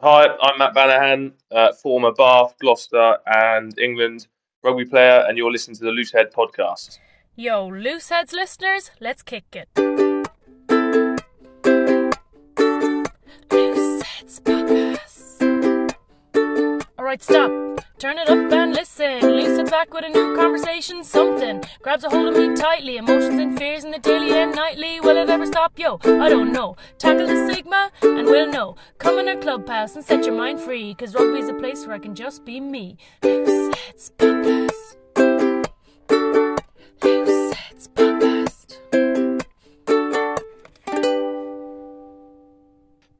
Hi, I'm Matt Banahan, uh, former Bath, Gloucester, and England rugby player, and you're listening to the Loosehead podcast. Yo, Looseheads listeners, let's kick it. Looseheads podcast. Alright, stop. Turn it up and listen. Loosehead back with a new conversation. Something grabs a hold of me tightly. Emotions and fears in the daily and nightly. Will it ever stop? Yo, I don't know. Tackle the stigma and we'll know. Come in our clubhouse and set your mind free. Cause rugby's a place where I can just be me. Looseheads podcast. Looseheads podcast.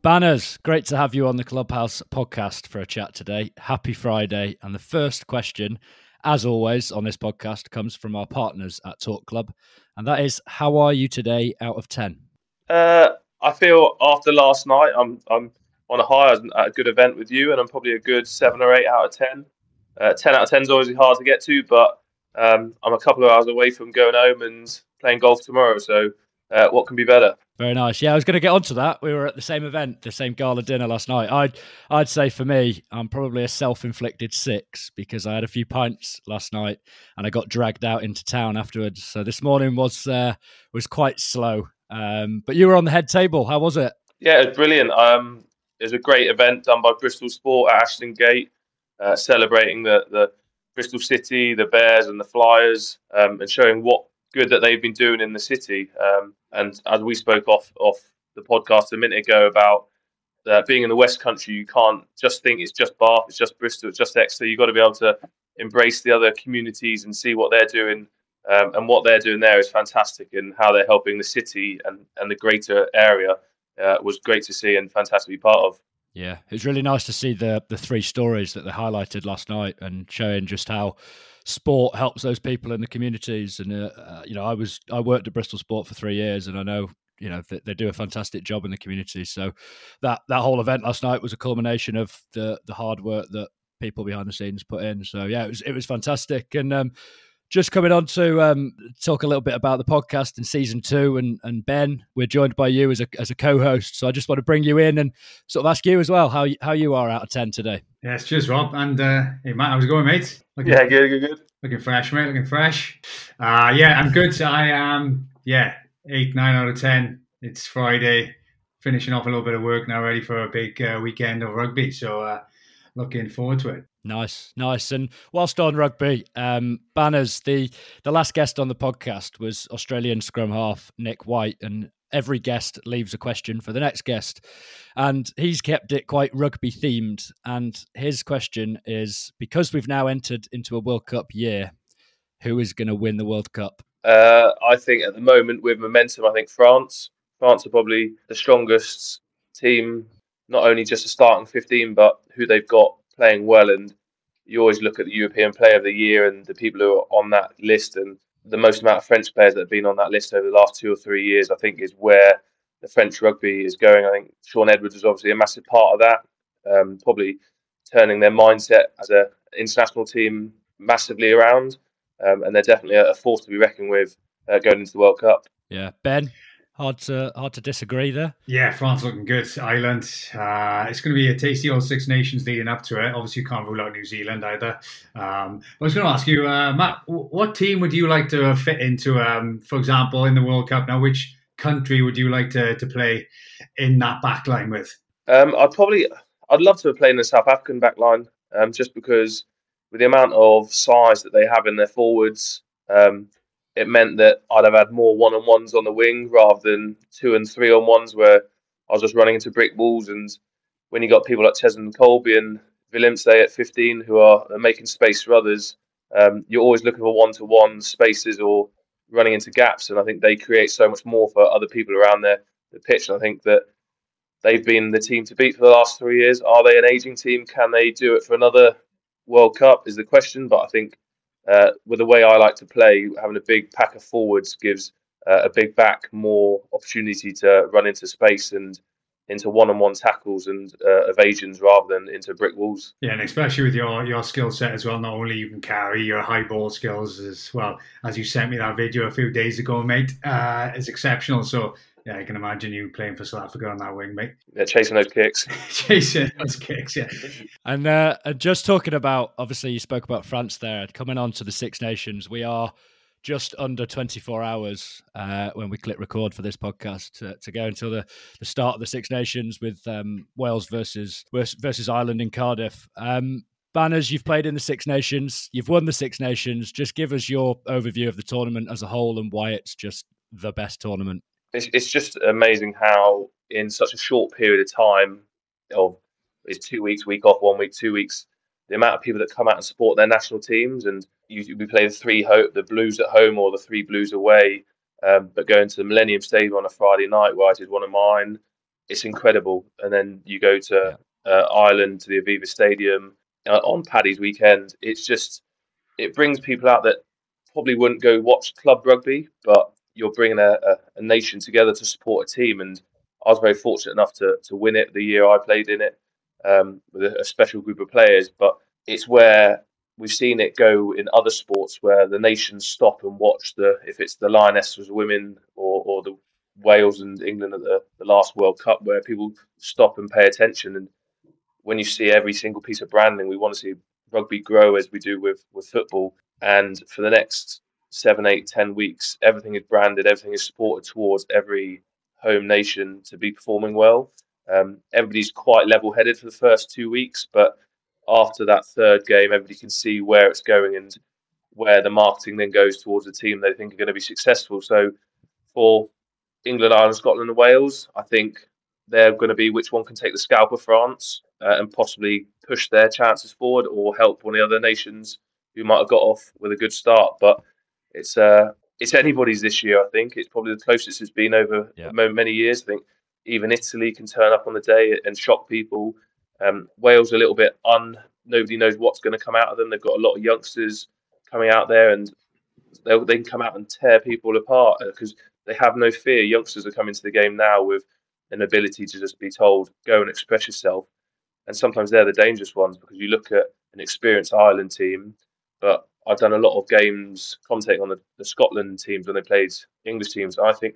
Banners, great to have you on the Clubhouse podcast for a chat today. Happy Friday. And the first question, as always, on this podcast comes from our partners at Talk Club. And that is, how are you today out of 10? Uh, I feel after last night, I'm I'm on a high. At a good event with you, and I'm probably a good seven or eight out of ten. Uh, ten out of ten is always hard to get to, but um, I'm a couple of hours away from going home and playing golf tomorrow. So, uh, what can be better? Very nice. Yeah, I was going to get onto that. We were at the same event, the same gala dinner last night. I'd I'd say for me, I'm probably a self-inflicted six because I had a few pints last night and I got dragged out into town afterwards. So this morning was uh, was quite slow. Um, but you were on the head table. How was it? Yeah, it was brilliant. Um, it was a great event done by Bristol Sport at Ashton Gate, uh, celebrating the, the Bristol City, the Bears, and the Flyers, um, and showing what good that they've been doing in the city. Um, and as we spoke off off the podcast a minute ago about uh, being in the West Country, you can't just think it's just Bath, it's just Bristol, it's just Exeter. You've got to be able to embrace the other communities and see what they're doing. Um, and what they're doing there is fantastic, and how they're helping the city and, and the greater area uh, was great to see and fantastic to be part of. Yeah, it was really nice to see the the three stories that they highlighted last night and showing just how sport helps those people in the communities. And uh, uh, you know, I was I worked at Bristol Sport for three years, and I know you know they, they do a fantastic job in the community. So that that whole event last night was a culmination of the the hard work that people behind the scenes put in. So yeah, it was it was fantastic. And um, just coming on to um, talk a little bit about the podcast in season two, and, and Ben, we're joined by you as a as a co-host. So I just want to bring you in and sort of ask you as well how how you are out of ten today. Yes, cheers, Rob. And uh, hey, Matt, how's it going, mate? Looking, Yeah, good, good, good. Looking fresh, mate. Looking fresh. Uh, yeah, I'm good. I am. yeah, eight, nine out of ten. It's Friday, finishing off a little bit of work now, ready for a big uh, weekend of rugby. So uh, looking forward to it. Nice, nice. And whilst on rugby, um, banners. The the last guest on the podcast was Australian scrum half Nick White, and every guest leaves a question for the next guest, and he's kept it quite rugby themed. And his question is: because we've now entered into a World Cup year, who is going to win the World Cup? Uh, I think at the moment with momentum, I think France. France are probably the strongest team, not only just a starting 15, but who they've got playing well. And you always look at the European Player of the Year and the people who are on that list, and the most amount of French players that have been on that list over the last two or three years, I think, is where the French rugby is going. I think Shaun Edwards is obviously a massive part of that, um, probably turning their mindset as an international team massively around, um, and they're definitely a, force to be reckoned with uh, going into the World Cup. Yeah, Ben. Hard to hard to disagree there. Yeah, France looking good. Ireland. Uh, it's going to be a tasty old Six Nations leading up to it. Obviously, you can't rule out New Zealand either. Um, I was going to ask you, uh, Matt, w- what team would you like to fit into, um, for example, in the World Cup? Now, which country would you like to, to play in that back line with? Um, I'd probably, I'd love to have played in the South African back line, um, just because with the amount of size that they have in their forwards, um, it meant that I'd have had more one on ones on the wing rather than two and three on ones where I was just running into brick walls. And when you got people like Cheslin Kolbe and Willemse at 15 who are making space for others, um, you're always looking for one to one spaces or running into gaps. And I think they create so much more for other people around their the pitch. And I think that they've been the team to beat for the last three years. Are they an aging team? Can they do it for another World Cup? Is the question. But I think uh, with the way I like to play, having a big pack of forwards gives uh, a big back more opportunity to run into space and into one-on-one tackles and uh, evasions rather than into brick walls. Yeah, and especially with your your skill set as well. Not only you can carry your high ball skills as well as you sent me that video a few days ago, mate, uh, is exceptional. So yeah, I can imagine you playing for South Africa on that wing, mate. Yeah, chasing those kicks. chasing those kicks, yeah. And uh, just talking about, obviously, you spoke about France there. Coming on to the Six Nations, we are just under 24 hours uh, when we click record for this podcast to, to, go until the, the start of the Six Nations with um, Wales versus versus Ireland in Cardiff. Um, Banners, you've played in the Six Nations, you've won the Six Nations. Just give us your overview of the tournament as a whole and why it's just the best tournament. It's, it's just amazing how, in such a short period of time, of it's two weeks, week off, one week, two weeks, the amount of people that come out and support their national teams and you, we play the three ho- the Blues at home or the three Blues away. Um, but going to the Millennium Stadium on a Friday night where I did one of mine, it's incredible. And then you go to uh, Ireland to the Aviva Stadium uh, on Paddy's weekend. It's just it brings people out that probably wouldn't go watch club rugby, but you're bringing a, a, a nation together to support a team. And I was very fortunate enough to to win it the year I played in it um, with a, a special group of players. But it's where we've seen it go in other sports where the nations stop and watch the if it's the Lionesses women or, or the Wales and England at the, the last World Cup where people stop and pay attention and when you see every single piece of branding we want to see rugby grow as we do with with football and for the next seven eight ten weeks everything is branded everything is supported towards every home nation to be performing well um, everybody's quite level headed for the first two weeks but after that third game, everybody can see where it's going and where the marketing then goes towards the team they think are going to be successful. So for England, Ireland, Scotland, and Wales, I think they're going to be which one can take the scalp of France uh, and possibly push their chances forward or help one of the other nations who might have got off with a good start. But it's uh, it's anybody's this year. I think it's probably the closest it's been over yeah. many years. I think even Italy can turn up on the day and shock people. Um, Wales are a little bit un. Nobody knows what's going to come out of them. They've got a lot of youngsters coming out there, and they they can come out and tear people apart because uh, they have no fear. Youngsters are coming to the game now with an ability to just be told, "Go and express yourself." And sometimes they're the dangerous ones because you look at an experienced Ireland team, but I've done a lot of games commentating on the, the Scotland teams when they played English teams. I think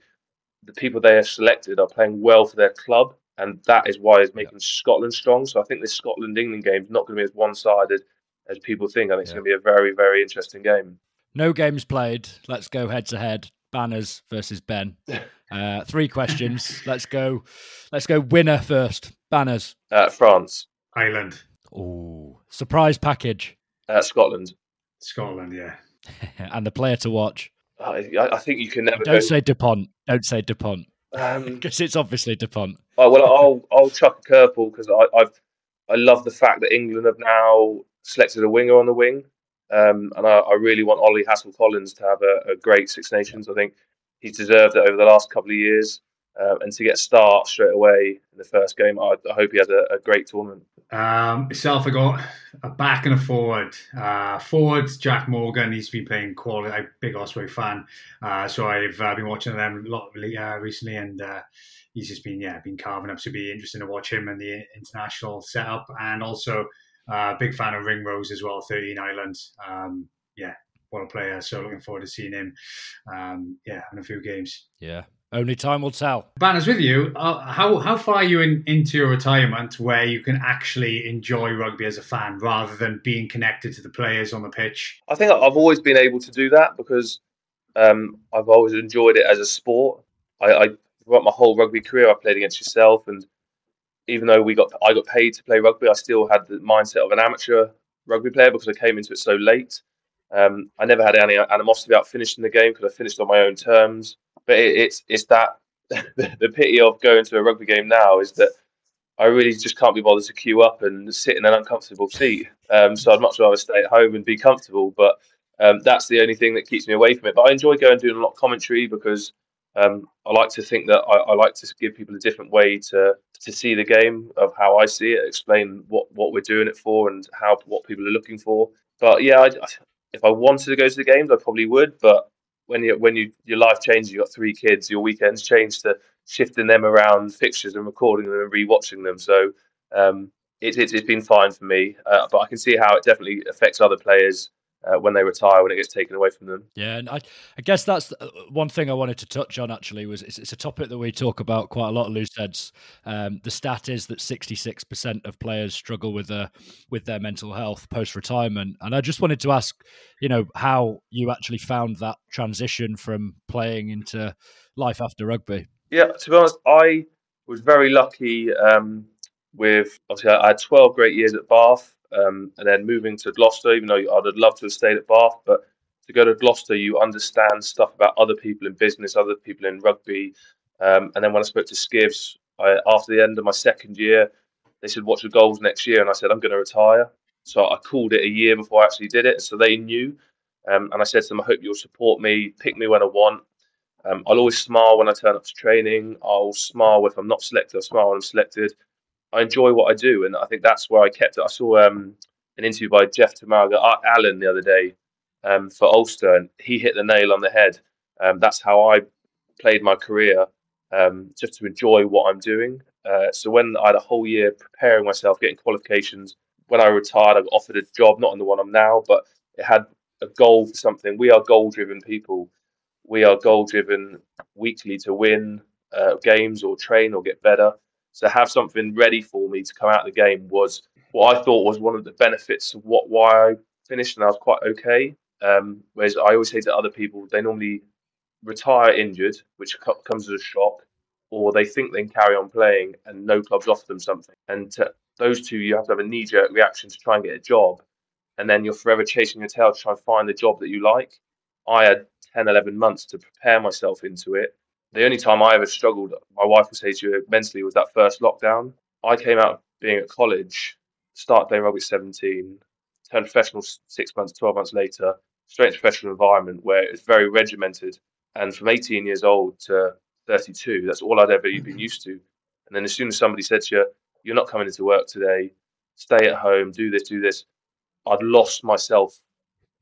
the people they have selected are playing well for their club and that is why it's making yeah. Scotland strong. So I think this Scotland England game is not going to be as one sided as people think. I think it's going to be a very very interesting game. No games played. Let's go head to head. Banners versus Ben. Uh, three questions. let's go. Let's go. Winner first. Banners. Uh, France. Ireland. Oh, surprise package. Uh, Scotland. Scotland. Yeah. and the player to watch. I, I think you can never. Don't go... say Dupont. Don't say Dupont. Because um, it's obviously Dupont. Oh, well, I'll I'll chuck a curveball because I I've, I love the fact that England have now selected a winger on the wing, um, and I, I, really want Ollie Hassell-Collins to have a, a, great Six Nations. I think he's deserved it over the last couple of years, uh, and to get start straight away in the first game, I, I hope he has a, a great tournament. Um, myself, I got a back and a forward. Uh, forwards, Jack Morgan. He's been playing quality. I'm a big Osprey fan, uh, so I've uh, been watching them a lot uh, recently, and uh, he's just been yeah been carving up. So it'll be interesting to watch him and the international setup, and also a uh, big fan of Ringrose as well. Thirteen Islands. Um, yeah, what a player. So looking forward to seeing him. Um, yeah, in a few games. Yeah, only time will tell. Banners with you. Uh, how how far are you in, into your retirement where you can actually enjoy rugby as a fan rather than being connected to the players on the pitch? I think I've always been able to do that because um, I've always enjoyed it as a sport. I, I throughout my whole rugby career, I played against yourself, and even though we got I got paid to play rugby, I still had the mindset of an amateur rugby player because I came into it so late. Um, I never had any animosity about finishing the game because I finished on my own terms but it, it's it's that the, pity of going to a rugby game now is that I really just can't be bothered to queue up and sit in an uncomfortable seat. Um, so I'd much rather stay at home and be comfortable. But um, that's the only thing that keeps me away from it. But I enjoy going and doing a lot of commentary because um, I like to think that I, I, like to give people a different way to to see the game of how I see it, explain what, what we're doing it for and how what people are looking for. But yeah, I, if I wanted to go to the games, I probably would. But when you when you your life changes, you've got three kids, your weekends change to shifting them around fixtures and recording them and rewatching them. So um, it, it, has been fine for me, uh, but I can see how it definitely affects other players uh, when they retire when it gets taken away from them. Yeah, and I, I guess that's uh, one thing I wanted to touch on. Actually, was it's, it's a topic that we talk about quite a lot of loose heads. Um, the stat is that sixty six percent of players struggle with their with their mental health post retirement, and I just wanted to ask, you know, how you actually found that transition from playing into life after rugby. Yeah, to be honest, I was very lucky. Um, with obviously, I had twelve great years at Bath um, and then moving to Gloucester, even though I'd loved to have stayed at Bath, but to go to Gloucester, you understand stuff about other people in business, other people in rugby. Um, and then when I spoke to Skivs I, after the end of my second year, they said, "What's your goals next year?" And I said, "I'm going to retire." So I called it a year before I actually did it, so they knew. Um, and I said to them, "I hope you'll support me, pick me when I want." Um, I'll always smile when I turn up to training. I'll smile if I'm not selected. I'll smile when I'm selected. I enjoy what I do, and I think that's where I kept it. I saw um, an interview by Jeff Tamaga Allen the other day um, for Ulster, and he hit the nail on the head. Um, that's how I played my career, um, just to enjoy what I'm doing. Uh, so when I had a whole year preparing myself, getting qualifications, when I retired, I got offered a job, not in the one I'm now, but it had a goal for something. We are goal-driven people. We are goal-driven weekly to win uh, games or train or get better. So have something ready for me to come out of the game was what I thought was one of the benefits of what why I finished, and I was quite okay. Um, whereas I always say to other people, they normally retire injured, which comes as a shock, or they think they can carry on playing and no clubs offer them something. And to those two, you have to have a knee jerk reaction to try and get a job, and then you're forever chasing your tail to try and find the job that you like. I had 10, 11 months to prepare myself into it the only time I ever struggled, my wife would say to you mentally, was that first lockdown. I came out being at college, start playing rugby at 17, turned professional six months, 12 months later, straight into professional environment where it's very regimented. And from 18 years old to 32, that's all I'd ever been used to. And then as soon as somebody said to you, you're not coming into work today, stay at home, do this, do this, I'd lost myself.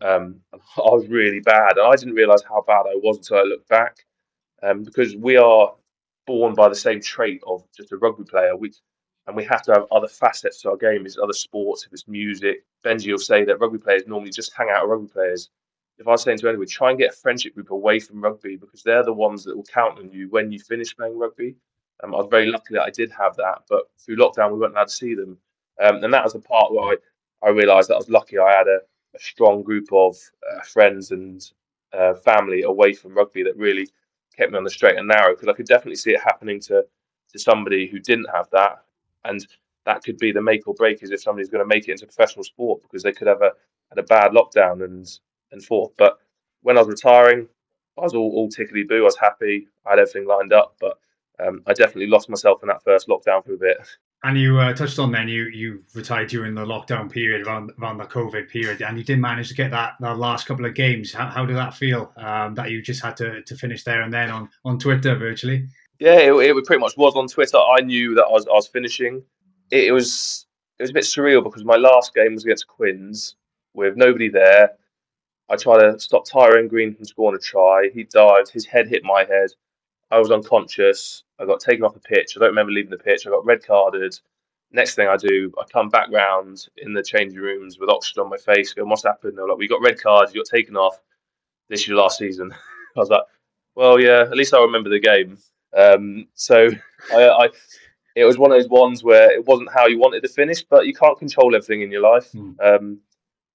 Um, I was really bad. And I didn't realize how bad I was until I looked back um, because we are born by the same trait of just a rugby player. And we have to have other facets to our game. It's other sports, if it's music. Benji will say that rugby players normally just hang out with rugby players. If I was saying to anyone, try and get a friendship group away from rugby because they're the ones that will count on you when you finish playing rugby. Um, I was very lucky that I did have that, but through lockdown we weren't allowed to see them, um, and that was the part where I, I realised that I was lucky. I had a, a strong group of uh, friends and uh, family away from rugby that really kept me on the straight and narrow because I could definitely see it happening to to somebody who didn't have that, and that could be the make or break is if somebody's going to make it into professional sport because they could have a had a bad lockdown and and forth. But when I was retiring, I was all, all tickety boo. I was happy. I had everything lined up, but um, I definitely lost myself in that first lockdown for a bit. And you uh, touched on then you you retired during the lockdown period around around the COVID period, and you did manage to get that that last couple of games. How, how did that feel? Um, that you just had to, to finish there and then on, on Twitter virtually. Yeah, it, it pretty much was on Twitter. I knew that I was I was finishing. It, it was it was a bit surreal because my last game was against Quins with nobody there. I tried to stop Tyrone Green from scoring a try. He dived, his head hit my head. I was unconscious. I got taken off the pitch. I don't remember leaving the pitch. I got red carded. Next thing I do, I come back round in the changing rooms with oxygen on my face. Go, what's happened? They're like, we got red cards. You got taken off. This is your last season. I was like, well, yeah. At least I remember the game. Um, so I, I, it was one of those ones where it wasn't how you wanted to finish, but you can't control everything in your life. Mm. Um,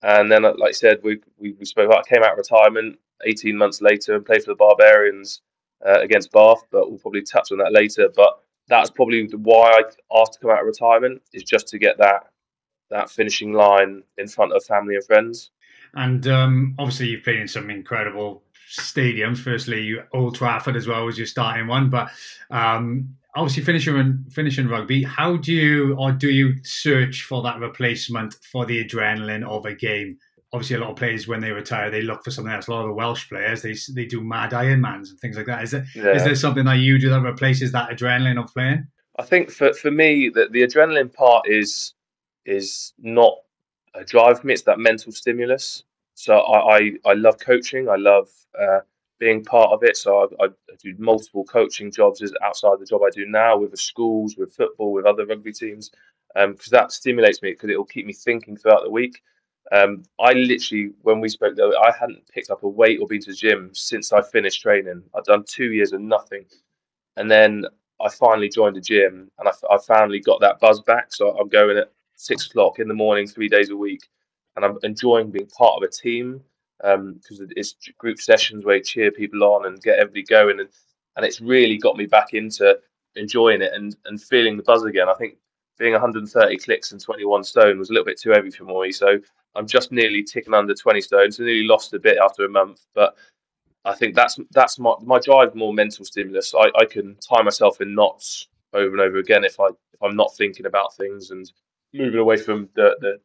and then, like I said, we, we, we spoke. I came out of retirement 18 months later and played for the Barbarians uh, against Bath, but we'll probably touch on that later. But that's probably why I asked to come out of retirement is just to get that that finishing line in front of family and friends. And um, obviously, you've played in some incredible stadiums. Firstly, Old Trafford as well was your starting one, but um, obviously finishing finishing rugby. How do you or do you search for that replacement for the adrenaline of a game? Obviously a lot of players when they retire they look for something else. A lot of the Welsh players they they do mad Ironmans and things like that. Is there yeah. is there something that you do that replaces that adrenaline of playing? I think for for me that the adrenaline part is is not a drive for me. It's that mental stimulus. So I I, I love coaching. I love uh, being part of it. So I, I, do multiple coaching jobs outside the job I do now with the schools, with football, with other rugby teams, because um, that stimulates me because it will keep me thinking throughout the week. Um, I literally, when we spoke, though, I hadn't picked up a weight or been to the gym since I finished training. I'd done two years of nothing, and then I finally joined the gym, and I, I finally got that buzz back. So I'm going at six o'clock in the morning, three days a week, and I'm enjoying being part of a team because um, it's group sessions where you cheer people on and get everybody going, and and it's really got me back into enjoying it and and feeling the buzz again. I think being 130 clicks and 21 stone was a little bit too heavy for me, so I'm just nearly ticking under 20 stone. So nearly lost a bit after a month, but I think that's that's my my drive more mental stimulus. I, I can tie myself in knots over and over again if I if I'm not thinking about things and moving away from the the,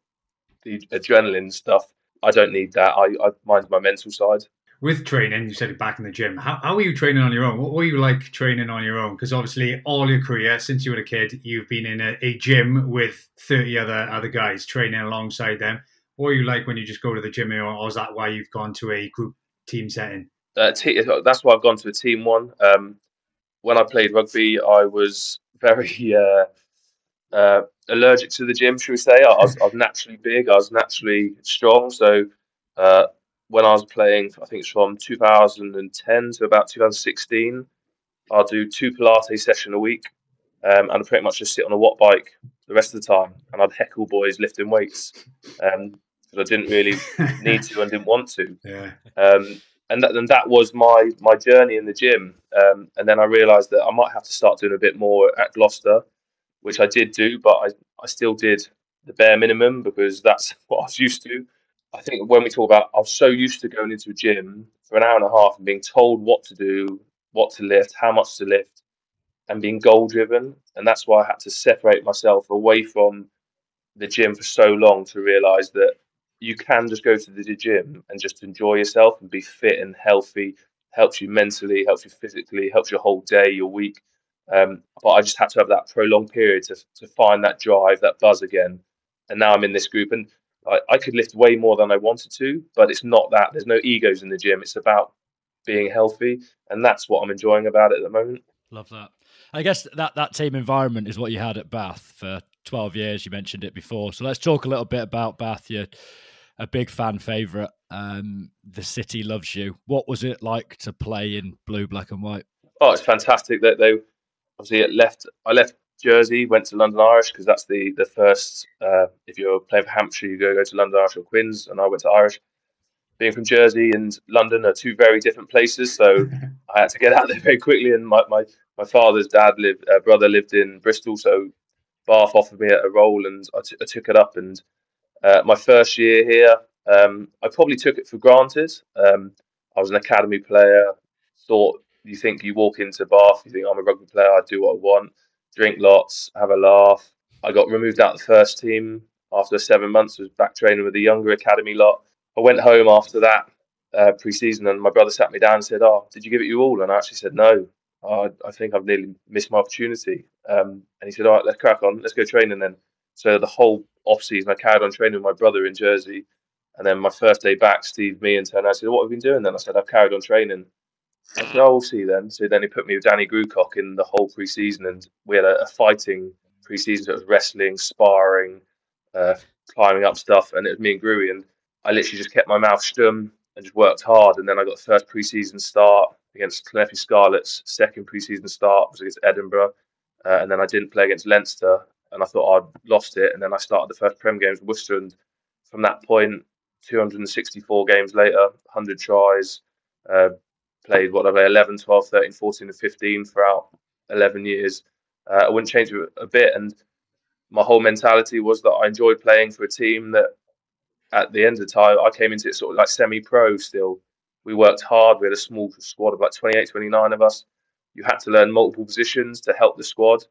the adrenaline stuff. I don't need that. I, I mind my mental side. With training, you said it back in the gym. How, how are you training on your own? What were you like training on your own? Because obviously, all your career since you were a kid, you've been in a, a gym with thirty other other guys training alongside them. What are you like when you just go to the gym, or is that why you've gone to a group team setting? Uh, t- that's why I've gone to a team one. Um, when I played rugby, I was very uh, uh, allergic to the gym, should we say? I was, I was, naturally big, I was naturally strong. So uh, when I was playing, I think it's from 2010 to about 2016, I'll do two Pilates session a week, um, and I pretty much just sit on a watt bike the rest of the time, and I'd heckle boys lifting weights. Um, because I didn't really need to and didn't want to. Yeah. Um, and that, and that was my my journey in the gym. Um, and then I realised that I might have to start doing a bit more at Gloucester, which I did do, but I, I still did the bare minimum because that's what I was used to. I think when we talk about, I was so used to going into a gym for an hour and a half and being told what to do, what to lift, how much to lift, and being goal driven. And that's why I had to separate myself away from the gym for so long to realise that you can just go to the gym and just enjoy yourself and be fit and healthy. Helps you mentally, helps you physically, helps your whole day, your week. Um, but I just had to have that prolonged period to, to find that drive, that buzz again. And now I'm in this group, and I, I could lift way more than I wanted to, but it's not that. There's no egos in the gym. It's about being healthy, and that's what I'm enjoying about it at the moment. Love that. I guess that that team environment is what you had at Bath for 12 years. You mentioned it before, so let's talk a little bit about Bath. You're a big fan favorite. Um, the city loves you. What was it like to play in blue, black, and white? Oh, it's fantastic that they obviously left. I left Jersey, went to London Irish because that's the the first. Uh, if you're playing for Hampshire, you go go to London Irish or Quins, and I went to Irish. Being from Jersey and London are two very different places, so I had to get out there very quickly. And my my, my father's dad lived, uh, brother lived in Bristol, so Bath offered me a role, and I, t- I took it up. And uh, my first year here, um, I probably took it for granted. Um, I was an academy player. Thought you think you walk into Bath, you think I'm a rugby player. I do what I want, drink lots, have a laugh. I got removed out of the first team after seven months. Was back training with the younger academy lot. I went home after that uh, pre-season, and my brother sat me down and said, "Oh, did you give it your all?" And I actually said, "No. I, I think I've nearly missed my opportunity." Um, and he said, "All right, let's crack on. Let's go training then." So the whole off season, I carried on training with my brother in Jersey. And then my first day back, Steve Meehan turned I said, What have you been doing then? I said, I've carried on training. I said, Oh, we'll see then. So then he put me with Danny Grewcock in the whole pre season, and we had a, a fighting pre season. So it was wrestling, sparring, uh, climbing up stuff, and it was me and Grewy. And I literally just kept my mouth stum and just worked hard. And then I got the first pre season start against Llanelli Scarlets, second pre season start was against Edinburgh. Uh, and then I didn't play against Leinster and I thought I'd lost it. And then I started the first Prem games with Worcester, and from that point, 264 games later, 100 tries, uh, played what play 11, 12, 13, 14, and 15 throughout 11 years. Uh, I wouldn't change it a bit, and my whole mentality was that I enjoyed playing for a team that, at the end of the time, I came into it sort of like semi-pro. Still, we worked hard. We had a small squad of like 28, 29 of us. You had to learn multiple positions to help the squad.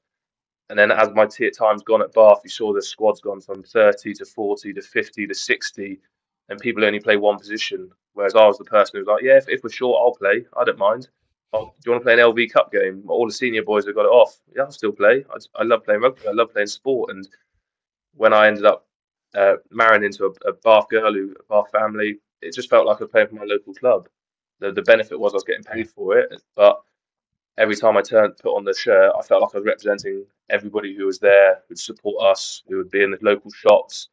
And then as my time's gone at Bath, you saw the squad's gone from 30 to 40 to 50 to 60, and people only play one position. Whereas I was the person who was like, yeah, if, if we're short, I'll play. I don't mind. Oh, do you want to play an LV Cup game? All the senior boys have got it off. Yeah, I'll still play. I, I love playing rugby. I love playing sport. And when I ended up uh, marrying into a, a Bath girl, who a Bath family, it just felt like I was playing for my local club. The, the benefit was I was getting paid for it, but every time I turned put on the shirt, I felt like I was representing everybody who was there, who'd support us, who would be in the local shops.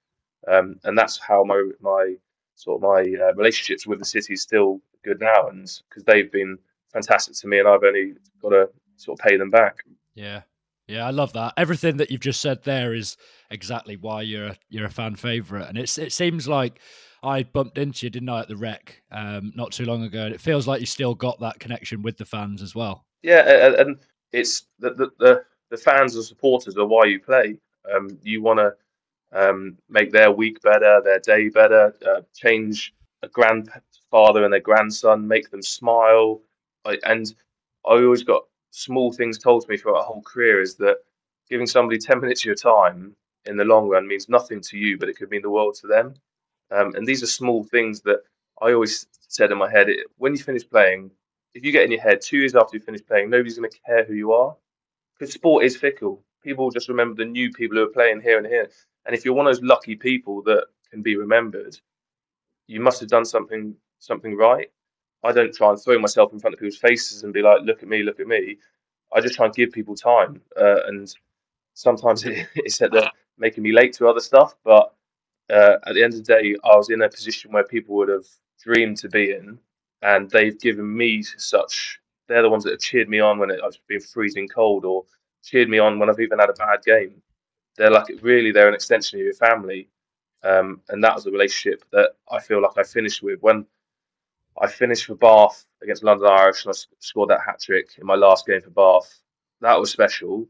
um, and that's how my my sort of my uh, relationships with the city is still good now, and because they've been fantastic to me, and I've only got to sort of pay them back. Yeah, yeah, I love that. Everything that you've just said there is exactly why you're a, you're a fan favorite, and it's it seems like I bumped into you, didn't I, at the rec um, not too long ago, and it feels like you still got that connection with the fans as well. Yeah, and it's the the the, the fans and supporters are why you play. Um, you want to um, make their week better, their day better, uh, change a grandfather and their grandson, make them smile. I, and I always got small things told to me throughout my whole career is that giving somebody 10 minutes of your time in the long run means nothing to you, but it could mean the world to them. Um, and these are small things that I always said in my head when you finish playing, if you get in your head two years after you finish playing, nobody's going to care who you are because sport is fickle. People just remember the new people who are playing here and here. And if you're one of those lucky people that can be remembered, you must have done something something right. I don't try and throw myself in front of people's faces and be like, "Look at me, look at me." I just try and give people time, uh, and sometimes it, it's at the making me late to other stuff. But uh, at the end of the day, I was in a position where people would have dreamed to be in, and they've given me such. They're the ones that have cheered me on when I've been freezing cold, or cheered me on when I've even had a bad game they're like really they're an extension of your family, um, and that was a relationship that I feel like I finished with when I finished for Bath against London Irish and I scored that hat trick in my last game for Bath. That was special.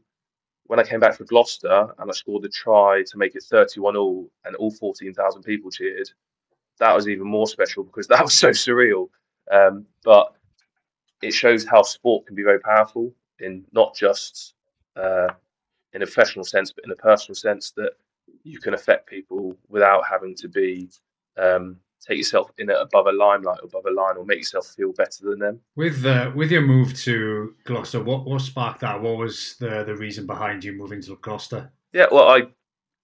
When I came back for Gloucester and I scored the try to make it 31 all and all 14,000 people cheered, that was even more special because that was so surreal. Um, but it shows how sport can be very powerful in not just uh, in a professional sense, but in a personal sense that you can affect people without having to be um, take yourself in a, above a limelight, above a line, or make yourself feel better than them. With uh, with your move to Gloucester, what what sparked that? What was the the reason behind you moving to Gloucester? Yeah, well, I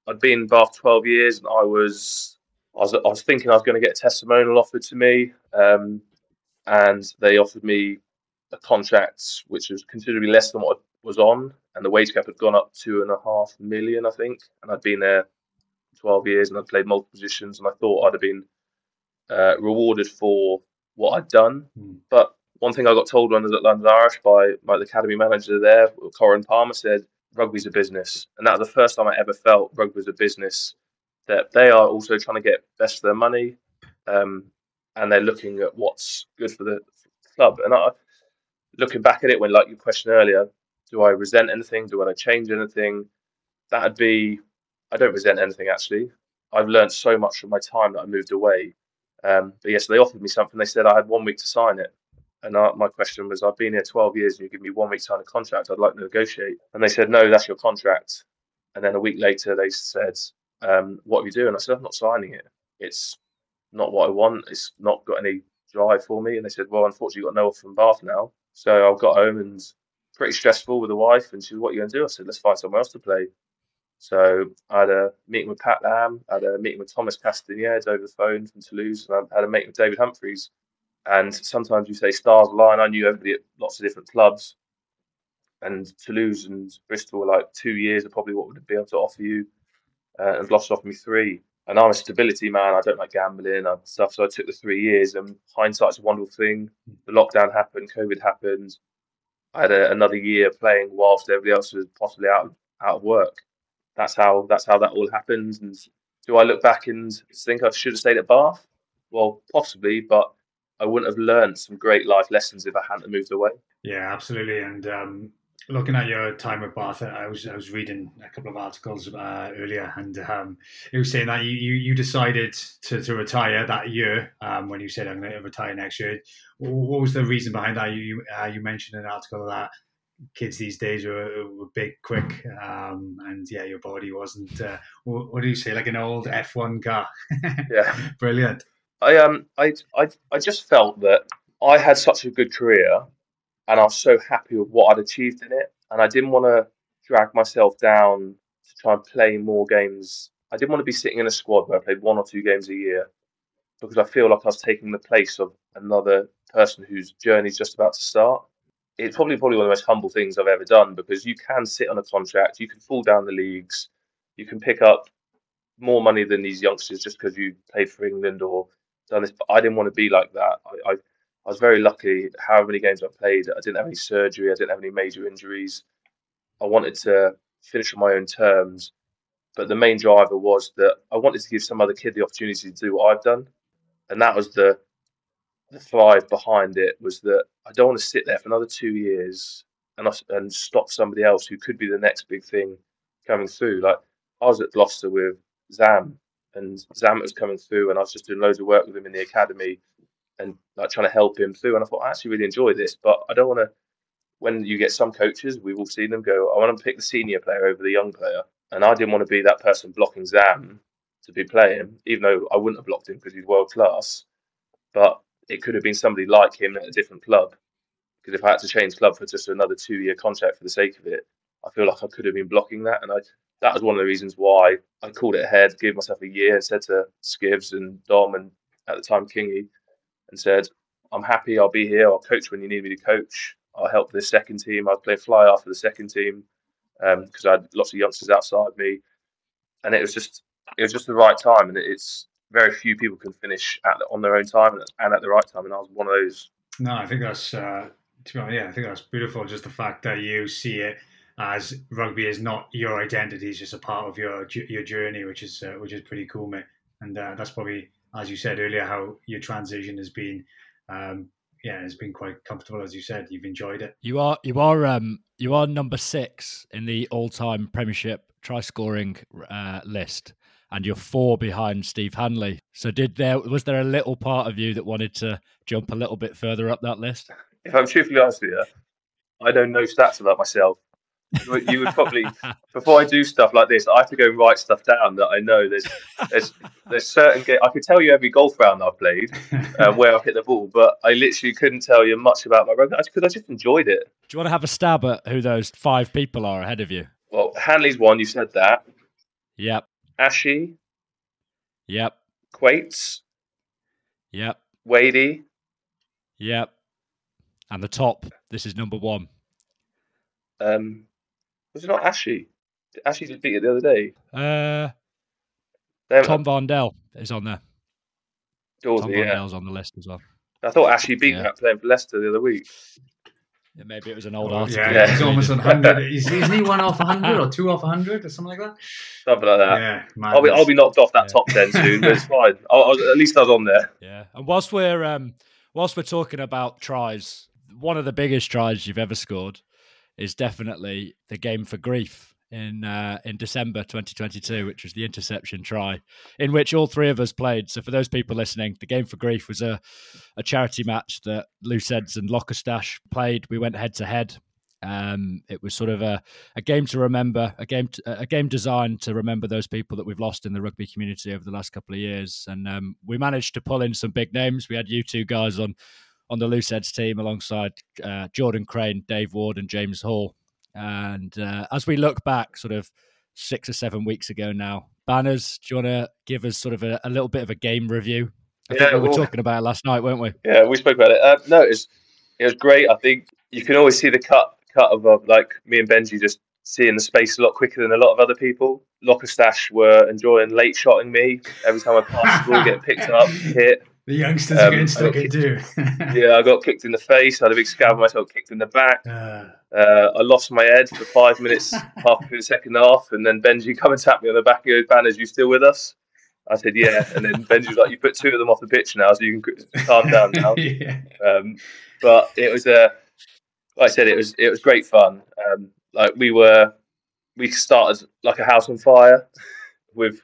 I'd been in Bath twelve years, and I was I was I was thinking I was going to get a testimonial offered to me, um, and they offered me a contract which was considerably less than what I was on, and the wage cap had gone up two and a half million, I think. And I'd been there 12 years and I'd played multiple positions, and I thought I'd have been uh, rewarded for what I'd done. Mm. But one thing I got told when I was at London Irish by, by the academy manager there, Corin Palmer, said, Rugby's a business. And that was the first time I ever felt rugby was a business, that they are also trying to get best for their money. Um, and they're looking at what's good for the club. And I, looking back at it, when like you questioned earlier, do I resent anything? Do I want to change anything? That'd be, I don't resent anything actually. I've learned so much from my time that I moved away. Um, but yes, they offered me something. They said I had one week to sign it. And I, my question was, I've been here 12 years and you give me one week to sign a contract. I'd like to negotiate. And they said, no, that's your contract. And then a week later, they said, um, what are you doing? I said, I'm not signing it. It's not what I want. It's not got any drive for me. And they said, well, unfortunately, you've got no offer from Bath now. So I got home and pretty stressful with the wife, and she was, "What are you going to do?" I said, "Let's find somewhere else to play." So I had a meeting with Pat Lam, I had a meeting with Thomas Castaignède over the phone from Toulouse, and I had a meeting with David Humphreys. And sometimes you say stars align. I knew everybody at lots of different clubs, and Toulouse and Bristol were like two years of probably what would be able to offer you, uh, and Gloucester offered me three. And I'm a stability man. I don't like gambling and stuff. So I took the three years. And hindsight's a wonderful thing. The lockdown happened, COVID happened. I had a, another year playing whilst everybody else was possibly out out of work. That's how that's how that all happened. And do I look back and think I should have stayed at Bath? Well, possibly, but I wouldn't have learned some great life lessons if I hadn't moved away. Yeah, absolutely. And um, looking at your time at Bath, I was I was reading a couple of articles uh, earlier, and um, it was saying that you, you, you decided to, to retire that year um, when you said I'm going to retire next year. What was the reason behind that? You uh, you mentioned an article that kids these days were, were big, quick, um, and yeah, your body wasn't. Uh, what, what, do you say? Like an old F one car. yeah, brilliant. I um I, I I just felt that I had such a good career and I was so happy with what I'd achieved in it. And I didn't want to drag myself down to try and play more games. I didn't want to be sitting in a squad where I played one or two games a year because I feel like I was taking the place of another person whose journey is just about to start. It's probably probably one of the most humble things I've ever done because you can sit on a contract, you can fall down the leagues, you can pick up more money than these youngsters just because you played for England or done this. But I didn't want to be like that. I, I, I was very lucky. However many games I played, I didn't have any surgery. I didn't have any major injuries. I wanted to finish on my own terms. But the main driver was that I wanted to give some other kid the opportunity to do what I've done, and that was the the thrive behind it. Was that I don't want to sit there for another two years and and stop somebody else who could be the next big thing coming through. Like I was at Gloucester with Zam, and Zam was coming through, and I was just doing loads of work with him in the academy, and like trying to help him through. And I thought I actually really enjoy this, but I don't want to. When you get some coaches, we've all seen them go. I want to pick the senior player over the young player, and I didn't want to be that person blocking Zam mm. to be playing, even though I wouldn't have blocked him because he's world class. But it could have been somebody like him at a different club. Because if I had to change club for just another two year contract for the sake of it, I feel like I could have been blocking that. And I that was one of the reasons why I called it ahead, gave myself a year, and said to Skivs and Dom and at the time Kingy, and said, "I'm happy. I'll be here. I'll coach when you need me to coach. I'll help the second team. I'll play fly after the second team because um, I had lots of youngsters outside me, and it was just it was just the right time. And it's very few people can finish at on their own time and at the right time, and I was one of those. No, I think that's uh, yeah, I think that's beautiful. Just the fact that you see it as rugby is not your identity; it's just a part of your your journey, which is uh, which is pretty cool, mate. And uh, that's probably, as you said earlier, how your transition has been. Um, yeah, it's been quite comfortable, as you said. You've enjoyed it. You are you are um you are number six in the all-time Premiership try-scoring uh, list, and you're four behind Steve Hanley. So, did there was there a little part of you that wanted to jump a little bit further up that list? If I'm truthfully honest with you, I don't know stats about myself you would probably before I do stuff like this, I have to go and write stuff down that I know. There's there's there's certain I could tell you every golf round I've played, uh, where I've hit the ball, but I literally couldn't tell you much about my rugby because I just enjoyed it. Do you want to have a stab at who those five people are ahead of you? Well, Hanley's one. You said that. Yep. Ashy. Yep. Quates. Yep. Wadey. Yep. And the top. This is number one. Um, was it not Ashy? Ashy just beat it the other day. Uh, Tom Varndell is on there. Dorsey, Tom Varndell's yeah. on the list as well. I thought Ashy beat yeah. that playing for Leicester the other week. Yeah, maybe it was an old oh, article. Yeah, he's almost on 100. Is, isn't he one off 100 or two off 100 or something like that? Something like that. Yeah, I'll be, I'll be knocked off that top 10 soon, but it's fine. I'll, I'll, at least I was on there. Yeah, and whilst we're um, whilst we're talking about tries, one of the biggest tries you've ever scored is definitely the game for grief in uh, in December 2022, which was the interception try, in which all three of us played. So for those people listening, the game for grief was a a charity match that Looseheads and Lockerstash played. We went head to head. Um, it was sort of a, a game to remember, a game to, a game designed to remember those people that we've lost in the rugby community over the last couple of years. And um, we managed to pull in some big names. We had you two guys on on the loose Looseheads team alongside uh, Jordan Crane, Dave Ward, and James Hall. And uh, as we look back, sort of six or seven weeks ago now, Banners, do you want to give us sort of a, a, little bit of a game review? I yeah, we were well, talking about it last night, weren't we? Yeah, we spoke about it. Uh, no, it was, it was great. I think you can always see the cut cut of uh, like me and Benji just seeing the space a lot quicker than a lot of other people. Lockerstash were enjoying late shotting me every time I passed the ball, getting picked up, hit. The youngsters um, are getting stuck in too. yeah, I got kicked in the face. I had a big scab on myself, kicked in the back. Uh, uh, I lost my head for five minutes half through the second half, and then Benji come and tap me on the back of his banners. You still with us? I said, yeah. And then Benji was like, you put two of them off the pitch now, so you can calm down now. yeah. um, but it was a, like I said, it was it was great fun. Um, like we were, we started like a house on fire with,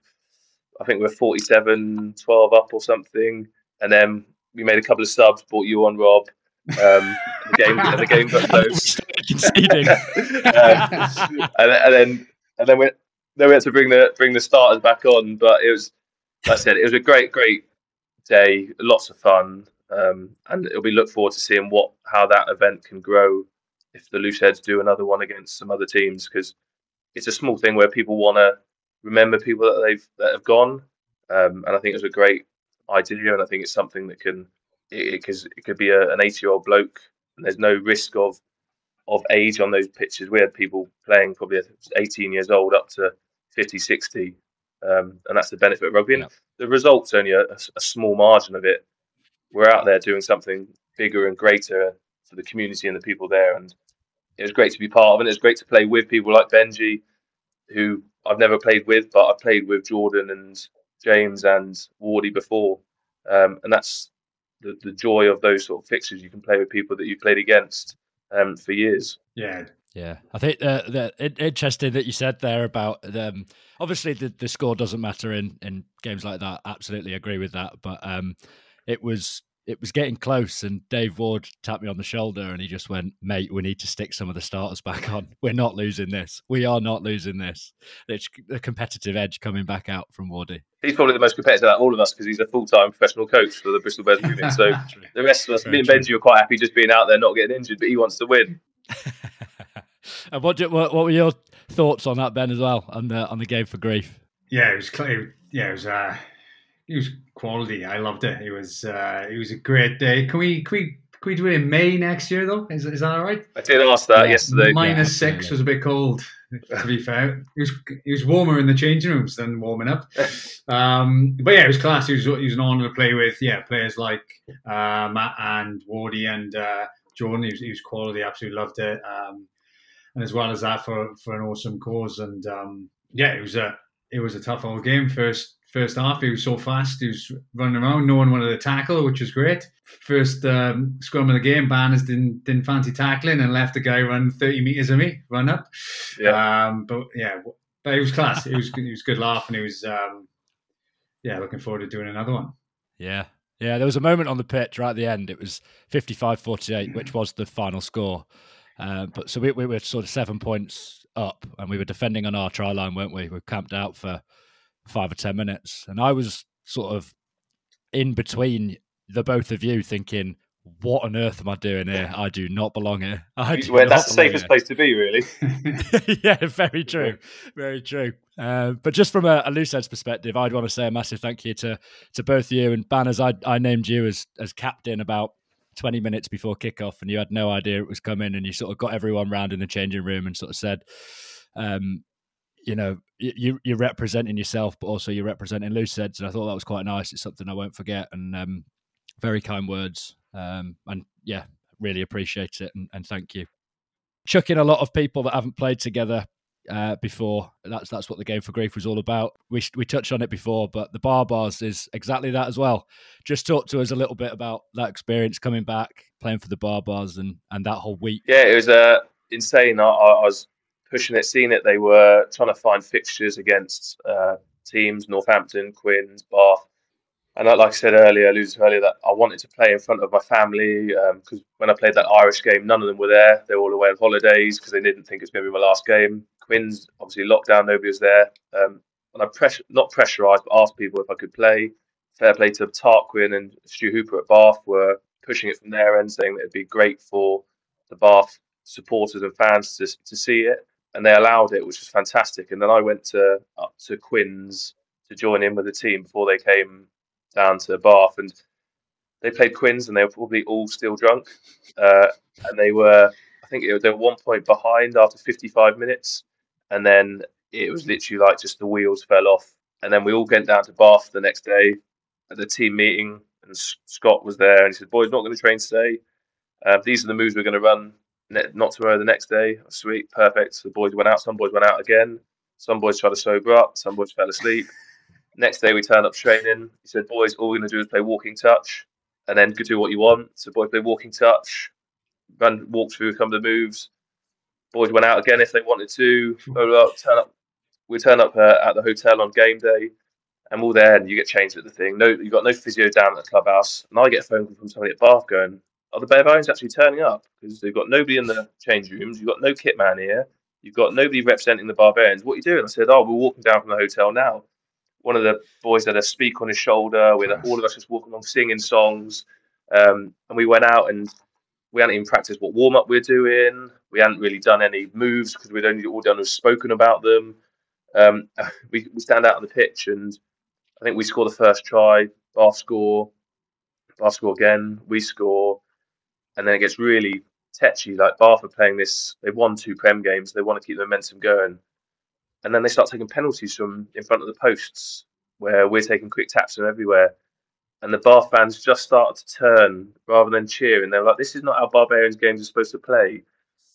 I think we we're 47, 12 up or something and then we made a couple of subs, brought you on, Rob. Um, the game, the game got close. um, and, and, then and then we then we had to bring the bring the starters back on, but it was like I said, it was a great great day, lots of fun, um, and it'll be look forward to seeing what how that event can grow if the Looseheads do another one against some other teams because it's a small thing where people want to remember people that they've that have gone, um, and I think it was a great idea, and I think it's something that can it, it, it could be a, an 80 year old bloke, and there's no risk of of age on those pitches. We had people playing probably 18 years old up to 50, 60, um, and that's the benefit of rugby. And the results only a, a, small margin of it. We're out there doing something bigger and greater for the community and the people there, and it was great to be part of. And it was great to play with people like Benji, who I've never played with, but I played with Jordan and James and Wardy before, um, and that's the, the joy of those sort of fixtures. You can play with people that you've played against um, for years. Yeah, yeah, I think uh, the, interesting that you said there about um, obviously the, the score doesn't matter in, in games like that. Absolutely agree with that. But um, it was it was getting close, and Dave Ward tapped me on the shoulder, and he just went, "Mate, we need to stick some of the starters back on. We're not losing this. We are not losing this. It's the competitive edge coming back out from Wardy. He's probably the most competitive out of all of us because he's a full time professional coach for the Bristol Bears unit. So the rest of us, Very me and Benji, are quite happy just being out there, not getting injured, but he wants to win. and what, did, what, what were your thoughts on that, Ben, as well, on the on the game for grief? Yeah, it was. Clear. Yeah, it was. Uh, it was quality. I loved it. It was uh, it was a great day. Can we can we can we do it in May next year though? Is is that all right? I did ask that yeah. yesterday. Minus yeah, six yeah. was a bit cold. To be fair, it was it was warmer in the changing rooms than warming up. Um, but yeah, it was class. He was he was an honour to play with. Yeah, players like uh, Matt and Wardy and uh, Jordan. He was, he was quality. Absolutely loved it. Um, and as well as that for for an awesome cause. And um, yeah, it was a it was a tough old game. First first half. He was so fast. He was running around. No one wanted to tackle, which was great. First um, scrum of the game, Banners didn't didn't fancy tackling and left the guy run thirty meters of me, run up. Yeah. Um, but yeah, but it was class. It was it was good laugh, and it was um, yeah, looking forward to doing another one. Yeah. Yeah, there was a moment on the pitch right at the end. It was 55-48, which was the final score. Uh, but so we, we were sort of seven points up, and we were defending on our try line, weren't we? We camped out for five or ten minutes, and I was sort of in between the both of you, thinking, "What on earth am I doing here? I do not belong here." I well, that's the safest here. place to be, really. yeah, very true, very true. Uh, but just from a, a LooseHeadz perspective, I'd want to say a massive thank you to to both you and Banners. I I named you as as captain about 20 minutes before kickoff and you had no idea it was coming and you sort of got everyone round in the changing room and sort of said um, you know, you you're representing yourself, but also you're representing LooseHeadz, and I thought that was quite nice. It's something I won't forget, and um, very kind words, um, and yeah, really appreciate it, and, and thank you. Chucking a lot of people that haven't played together uh, before. That's that's what the game for grief was all about. We we touched on it before, but the Baa-Baas is exactly that as well. Just talk to us a little bit about that experience coming back, playing for the Baa-Baas, and and that whole week. Yeah, it was uh, insane. I, I was pushing it, seeing it. They were trying to find fixtures against uh, teams, Northampton, Quins, Bath. And like I said earlier, alluded earlier, that I wanted to play in front of my family because um, when I played that Irish game, none of them were there. They were all away on holidays because they didn't think it was going to be my last game. Quins, obviously lockdown, nobody was there. Um, and I press- not pressurised, but asked people if I could play. Fair play to Tarquin and Stu Hooper at Bath were pushing it from their end, saying that it'd be great for the Bath supporters and fans to, to see it and they allowed it, which was fantastic. And then I went to up to Quins to join in with the team before they came down to Bath, and they played Quins, and they were probably all still drunk, uh, and they were. I think it, they were one point behind after 55 minutes, and then it was literally like just the wheels fell off. And then we all went down to Bath the next day at the team meeting, and Scott was there, and he said, "Boys, not going to train today. Uh, these are the moves we're going to run not tomorrow, the next day. Sweet, perfect. The boys went out. Some boys went out again. Some boys tried to sober up. Some boys fell asleep. Next day, we turned up training. He said, "Boys, all we're going to do is play walking touch, and then do what you want." So, boys play walking touch, run, walk through some of the moves. Boys went out again if they wanted to. Up, turn up. We turn up uh, at the hotel on game day, and we're there, and you get changed at the thing. No, you got no physio down at the clubhouse, and I get a phone call from somebody at Bath going, are the Barbarians actually turning up? Because they've got nobody in the change rooms. You've got no kit man here. You've got nobody representing the Barbarians. What are you doing? I said, oh, we're walking down from the hotel now. One of the boys had a speak on his shoulder with all of us just walking along singing songs. Um, and we went out and we hadn't even practiced what warm up we are doing. We hadn't really done any moves because we'd only all done was spoken about them. Um, we, we stand out on the pitch and I think we score the first try, Bath score, Bath score again, we score and then it gets really tetchy. Like Bath are playing this, they've won two Prem games, they want to keep the momentum going. and then they start taking penalties from in front of the posts where we're taking quick taps from everywhere. And the Bath fans just start to turn rather than cheer, and they're like, "This is not how Barbarians games are supposed to play."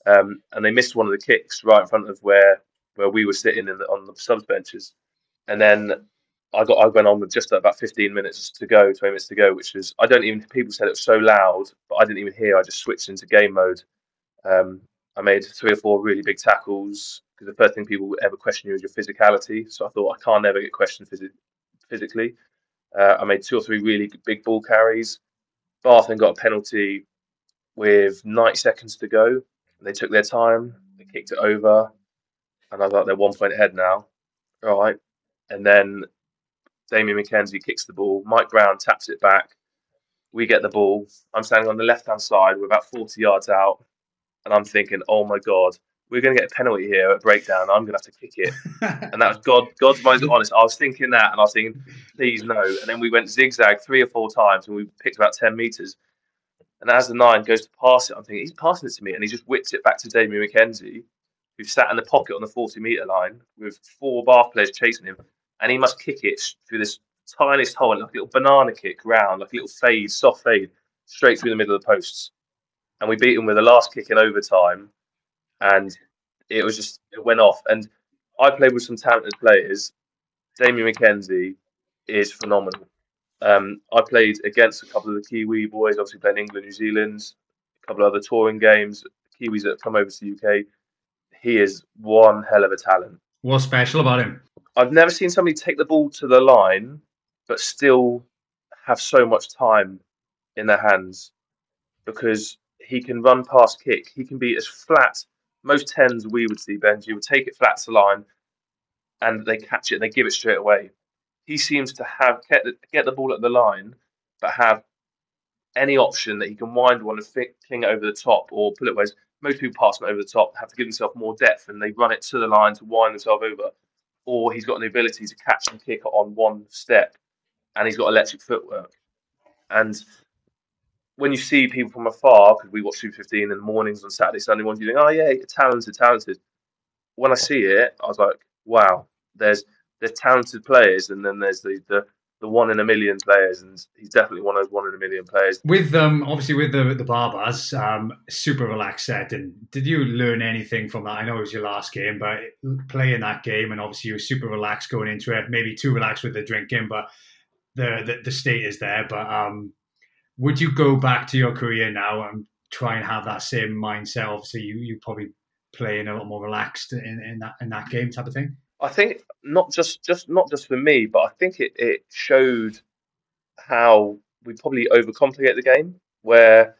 Um, and they missed one of the kicks right in front of where where we were sitting in the, on the subs benches. And then I got I went on with just about 15 minutes to go, 20 minutes to go, which was I don't even people said it was so loud, but I didn't even hear. I just switched into game mode. Um, I made three or four really big tackles because the first thing people would ever question you is your physicality. So I thought I can't never get questioned phys- physically. Uh, I made two or three really big ball carries. Bath then got a penalty with 90 seconds to go. They took their time. They kicked it over, and I like, they're one point ahead now. All right, and then Damian McKenzie kicks the ball. Mike Brown taps it back. We get the ball. I'm standing on the left hand side. We're about 40 yards out, and I'm thinking, oh my god, we're going to get a penalty here at breakdown. I'm going to have to kick it. and that was God. God's most honest. I was thinking that, and I was thinking, please no. And then we went zigzag three or four times, and we picked about 10 meters. And as the nine goes to pass it, I'm thinking he's passing it to me, and he just whips it back to Damian McKenzie, who sat in the pocket on the 40 meter line with four bar players chasing him, and he must kick it through this tiniest hole, like a little banana kick round, like a little fade, soft fade, straight through the middle of the posts. And we beat him with the last kick in overtime, and it was just it went off. And I played with some talented players. Damian McKenzie is phenomenal. Um, I played against a couple of the Kiwi boys, obviously playing England, New Zealand, a couple of other touring games, Kiwis that have come over to the UK. He is one hell of a talent. What's special about him? I've never seen somebody take the ball to the line, but still have so much time in their hands because he can run past kick. He can be as flat. Most tens we would see, Benji, would take it flat to line and they catch it and they give it straight away. He seems to have get the, get the ball at the line, but have any option that he can wind one and fling it over the top or pull it ways. Most people pass it over the top, have to give themselves more depth, and they run it to the line to wind themselves over. Or he's got the ability to catch and kick on one step, and he's got electric footwork. And when you see people from afar, because we watch Super 15 in the mornings on Saturday, Sunday mornings, you think, oh yeah, talented, talented. When I see it, I was like, wow, there's there's talented players, and then there's the the the one in a million players, and he's definitely one of those one in a million players. With um, obviously with the the Baa-Baas, um, super relaxed setting. Did you learn anything from that? I know it was your last game, but playing that game, and obviously you were super relaxed going into it. Maybe too relaxed with the drinking, but the the, the state is there. But um, would you go back to your career now and try and have that same mindset? Obviously, you you probably playing a lot more relaxed in, in that in that game type of thing. I think not just just not just for me, but I think it, it showed how we probably overcomplicate the game, where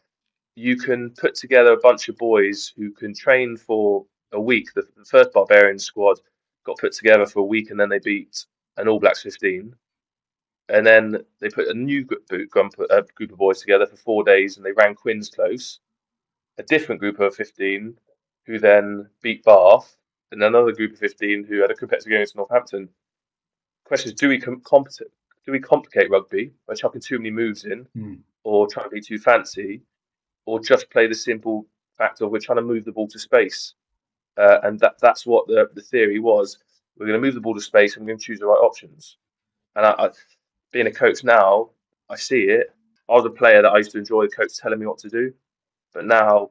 you can put together a bunch of boys who can train for a week. The, the first Barbarian squad got put together for a week, and then they beat an All Blacks 15 and then they put a new group, group, uh, group of boys together for four days, and they ran Quins close. A different group of fifteen who then beat Bath, and another group of fifteen who had a competitive game against Northampton. Question is, do we com- do we complicate rugby by chucking too many moves in, mm. or trying to be too fancy, or just play the simple fact of we're trying to move the ball to space? Uh, and that that's what the, the theory was. We're going to move the ball to space, and we're going to choose the right options. And I, I being a coach now, I see it. I was a player that I used to enjoy the coach telling me what to do, but now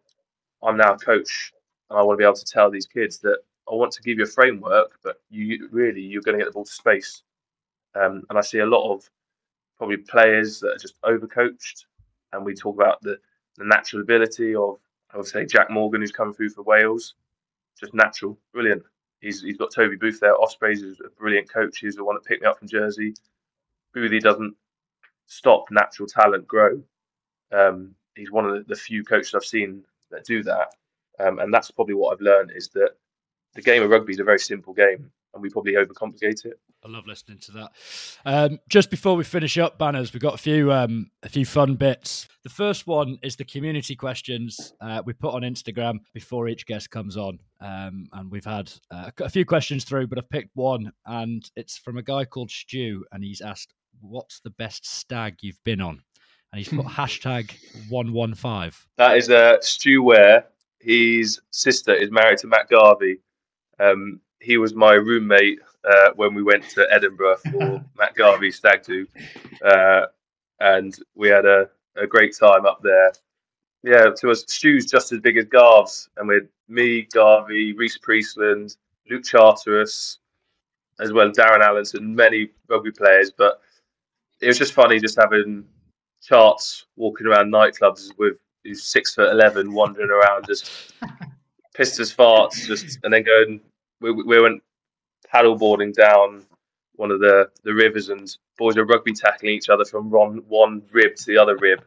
I'm now a coach, and I want to be able to tell these kids that I want to give you a framework, but you really you're going to get the ball to space. Um, and I see a lot of probably players that are just overcoached, and we talk about the, the natural ability of I would say Jack Morgan who's coming through for Wales, just natural, brilliant. He's he's got Toby Booth there. Ospreys is a brilliant coach. He's the one that picked me up from Jersey. Boothie doesn't stop natural talent grow. Um, he's one of the, the, few coaches I've seen that do that, um, and that's probably what I've learned is that the game of rugby is a very simple game, and we probably overcomplicate it. I love listening to that. Um, just before we finish up, banners, we've got a few um, a few fun bits. The first one is the community questions uh, we put on Instagram before each guest comes on, um, and we've had uh, a few questions through, but I've picked one, and it's from a guy called Stu, and he's asked, what's the best stag you've been on? And he's put hashtag one one five. That is uh, Stu Ware. His sister is married to Matt Garvey. Um, he was my roommate uh, when we went to Edinburgh for Matt Garvey's stag do, uh, and we had a, a great time up there. Yeah, to us, Stu's just as big as Garv's, and we had me, Garvey, Rhys Priestland, Luke Charteris, as well as Darren Allinson, many rugby players. But it was just funny just having charts walking around nightclubs with who's six foot eleven wandering around just pissed as farts, just and then going. We, we went paddleboarding down one of the, the rivers, and boys are rugby tackling each other from one one rib to the other rib.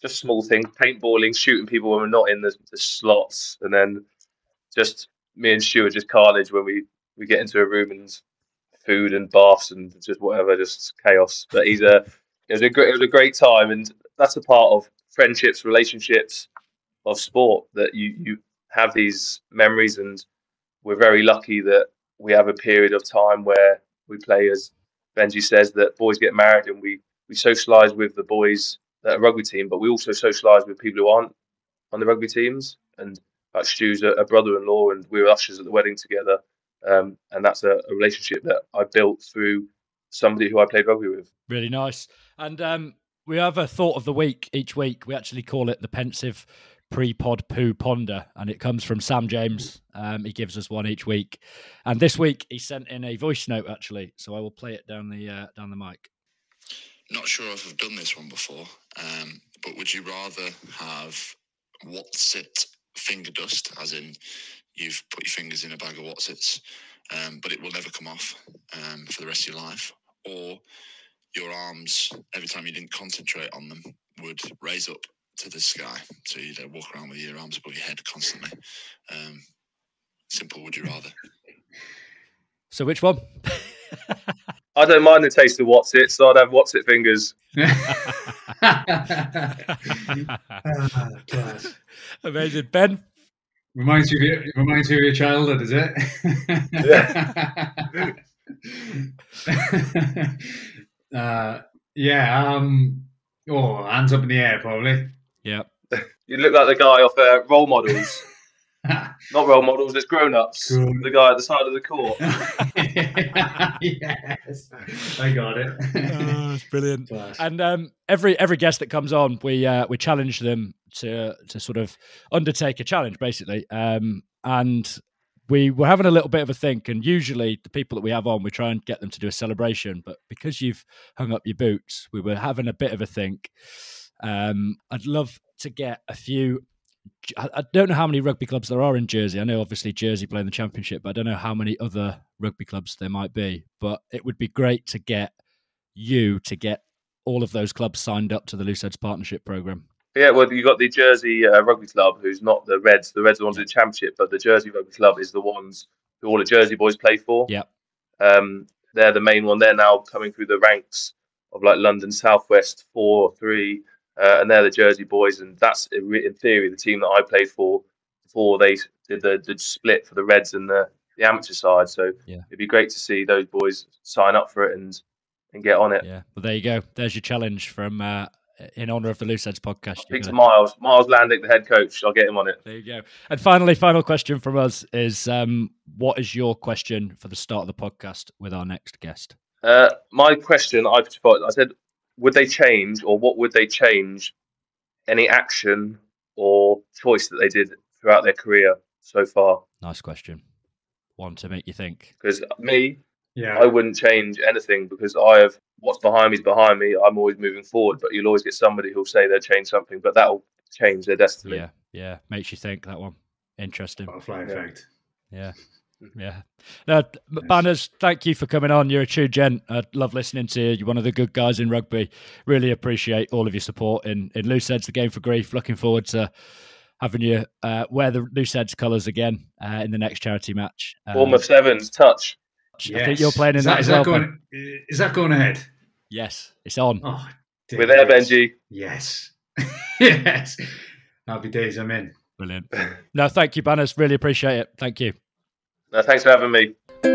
Just small things, paintballing, shooting people when we're not in the, the slots, and then just me and Stuart just carnage when we, we get into a room and food and baths and just whatever, just chaos. But he's a it was a great it was a great time, and that's a part of friendships, relationships, of sport that you you have these memories, and we're very lucky that we have a period of time where we play, as Benji says, that boys get married and we we socialise with the boys at a rugby team, but we also socialise with people who aren't on the rugby teams. And like Stu's a, a brother-in-law, and we were ushers at the wedding together. Um, and that's a, a relationship that I built through somebody who I played rugby with. Really nice. And um, we have a thought of the week each week. We actually call it the pensive pre-pod poo ponder, and it comes from Sam James. Um, he gives us one each week, and this week he sent in a voice note actually. So I will play it down the uh, down the mic. Not sure if I've done this one before, um, but would you rather have Wotsit finger dust, as in you've put your fingers in a bag of Wotsits, um, but it will never come off um, for the rest of your life, or your arms every time you didn't concentrate on them would raise up to the sky, so you'd uh, walk around with your arms above your head constantly. Um, simple. Would you rather? So which one? I don't mind the taste of Wotsit, so I'd have Wotsit fingers. Class. Amazing, Ben. Reminds you, of your, reminds you of your childhood, is it? uh, yeah. Um, oh, hands up in the air, probably. Yeah. You look like the guy off uh, Role Models. Not role models, it's grown ups. Grown- The guy at the side of the court. yes, I got it. Oh, it's brilliant. Class. And um, every every guest that comes on, we uh, we challenge them to to sort of undertake a challenge, basically. Um, and we were having a little bit of a think, and usually the people that we have on, we try and get them to do a celebration. But because you've hung up your boots, we were having a bit of a think. Um, I'd love to get a few. I don't know how many rugby clubs there are in Jersey. I know obviously Jersey playing the championship, but I don't know how many other rugby clubs there might be. But it would be great to get you to get all of those clubs signed up to the LooseHeadz Partnership Program. Yeah, well, you got the Jersey uh, Rugby Club, who's not the Reds. The Reds are the ones in the Championship, but the Jersey Rugby Club is the ones who all the Jersey boys play for. Yeah. Um, they're the main one. They're now coming through the ranks of like London Southwest four, three, uh, and they're the Jersey boys. And that's in theory the team that I played for before they did the, the split for the Reds and the, the amateur side. So Yeah. it'd be great to see those boys sign up for it and and get on it. Yeah. Well, there you go. There's your challenge from uh, in honor of the LooseHeadz podcast. Speak to Miles, Miles Landick, the head coach. I'll get him on it. There you go. And finally, final question from us is: um, What is your question for the start of the podcast with our next guest? Uh, my question, I I said, would they change, or what would they change, any action or choice that they did throughout their career so far? Nice question. One to make you think. Because me, Yeah. I wouldn't change anything because I have what's behind me is behind me. I'm always moving forward, but you'll always get somebody who'll say they'll change something, but that'll change their destiny. Yeah, yeah, makes you think that one. Interesting. Butterfly effect. Yeah. Yeah. No, t- Banners, thank you for coming on. You're a true gent. I love listening to you. You're one of the good guys in rugby. Really appreciate all of your support in, in LooseHeadz, the game for grief. Looking forward to having you uh, wear the LooseHeadz colours again uh, in the next charity match. Um, Bournemouth Sevens, touch. I think you're playing in is that, is as well. that Ben. going, is that going ahead? Yes, it's on. Oh, We're there. Benji. Yes. yes. Happy days. I'm in. Brilliant. No, thank you, Banners. Really appreciate it. Thank you. No, thanks for having me.